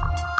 you